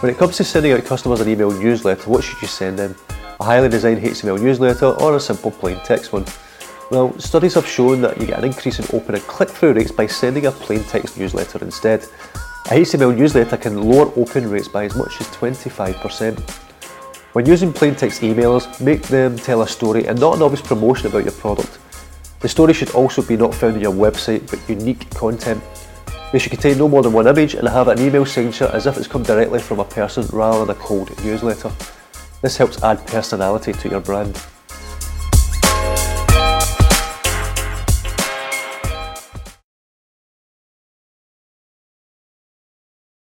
When it comes to sending out customers an email newsletter, what should you send them? A highly designed HTML newsletter or a simple plain text one? Well, studies have shown that you get an increase in open and click-through rates by sending a plain text newsletter instead. A HTML newsletter can lower open rates by as much as 25%. When using plain text emails, make them tell a story and not an obvious promotion about your product. The story should also be not found on your website but unique content. They should contain no more than one image and have an email signature as if it's come directly from a person rather than a cold newsletter. This helps add personality to your brand.